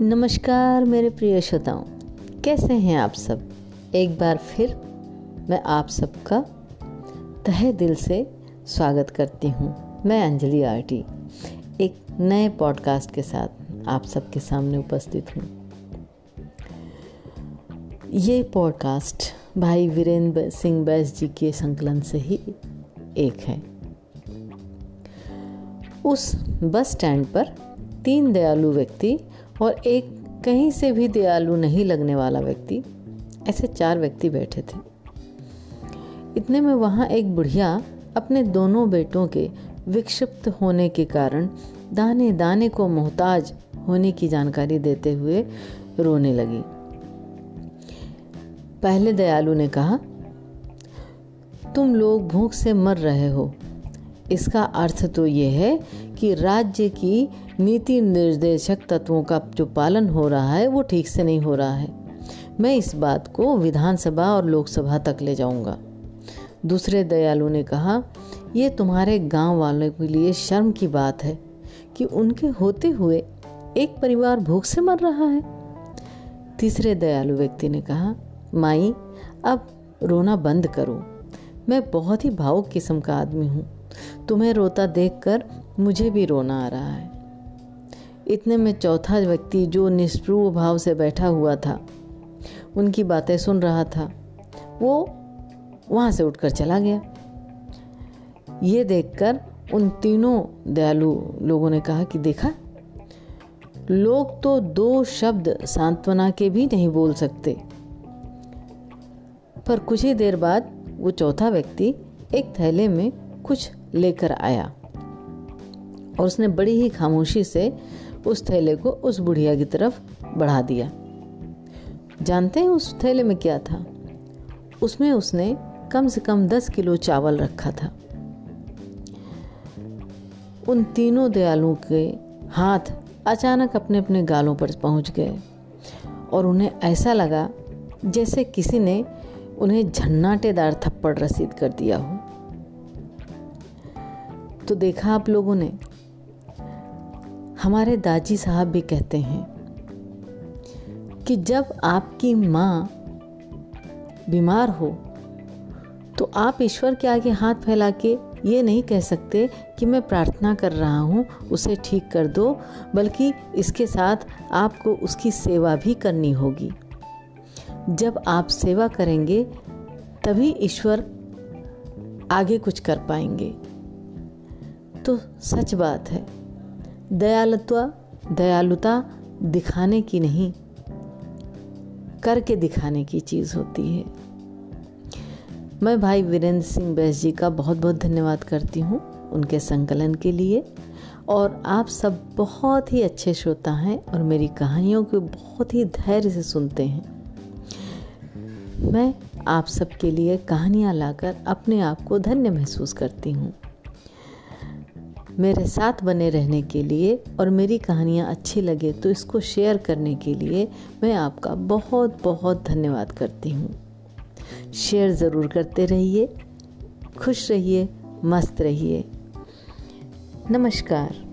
नमस्कार मेरे प्रिय श्रोताओं, कैसे हैं आप सब? एक बार फिर मैं आप सबका तहे दिल से स्वागत करती हूँ। मैं अंजलि आरटी, एक नए पॉडकास्ट के साथ आप सबके सामने उपस्थित हूँ। ये पॉडकास्ट भाई वीरेंद्र सिंह बैस जी के संकलन से ही एक है। उस बस स्टैंड पर तीन दयालु व्यक्ति और एक कहीं से भी दयालु नहीं लगने वाला व्यक्ति, ऐसे चार व्यक्ति बैठे थे। इतने में वहाँ एक बुढ़िया अपने दोनों बेटों के विक्षिप्त होने के कारण दाने दाने को मोहताज होने की जानकारी देते हुए रोने लगी। पहले दयालु ने कहा, तुम लोग भूख से मर रहे हो। इसका अर्थ तो ये है कि राज्य की नीति निर्देशक तत्वों का जो पालन हो रहा है, वो ठीक से नहीं हो रहा है। मैं इस बात को विधानसभा और लोकसभा तक ले जाऊँगा। दूसरे दयालु ने कहा, ये तुम्हारे गाँव वालों के लिए शर्म की बात है कि उनके होते हुए एक परिवार भूख से मर रहा है। तीसरे दयालु व्यक्ति ने कहा, माई, अब रोना बंद करो। मैं बहुत ही भावुक किस्म का आदमी हूँ। तुम्हें रोता देखकर मुझे भी रोना आ रहा है। इतने में चौथा व्यक्ति जो निष्प्रूव भाव से बैठा हुआ था, उनकी बातें सुन रहा था, वो वहाँ से उठकर चला गया। ये देखकर उन तीनों दयालु लोगों ने कहा कि देखा, लोग तो दो शब्द सांत्वना के भी नहीं बोल सकते। पर कुछ ही देर बाद वो चौथा व्यक्ति एक थैले में कुछ लेकर आया और उसने बड़ी ही खामोशी से उस थैले को उस बुढ़िया की तरफ़ बढ़ा दिया। जानते हैं उस थैले में क्या था? उसमें उसने कम से कम दस किलो चावल रखा था। उन तीनों दयालुओं के हाथ अचानक अपने अपने गालों पर पहुँच गए और उन्हें ऐसा लगा जैसे किसी ने उन्हें झन्नाटेदार थप्पड़ रसीद कर दिया हो। तो देखा आप लोगों ने? हमारे दाजी साहब भी कहते हैं कि जब आपकी माँ बीमार हो तो आप ईश्वर के आगे हाथ फैला के ये नहीं कह सकते कि मैं प्रार्थना कर रहा हूँ, उसे ठीक कर दो, बल्कि इसके साथ आपको उसकी सेवा भी करनी होगी। जब आप सेवा करेंगे, तभी ईश्वर आगे कुछ कर पाएँगे। तो सच बात है। दयालुता दयालुता दिखाने की नहीं, करके दिखाने की चीज़ होती है। मैं भाई वीरेंद्र सिंह बैस जी का बहुत बहुत धन्यवाद करती हूँ उनके संकलन के लिए। और आप सब बहुत ही अच्छे श्रोता हैं और मेरी कहानियों को बहुत ही धैर्य से सुनते हैं। मैं आप सबके लिए कहानियाँ लाकर अपने आप को धन्य महसूस करती हूँ। मेरे साथ बने रहने के लिए और मेरी कहानियाँ अच्छी लगे तो इसको शेयर करने के लिए मैं आपका बहुत बहुत धन्यवाद करती हूँ। शेयर ज़रूर करते रहिए, खुश रहिए, मस्त रहिए। नमस्कार।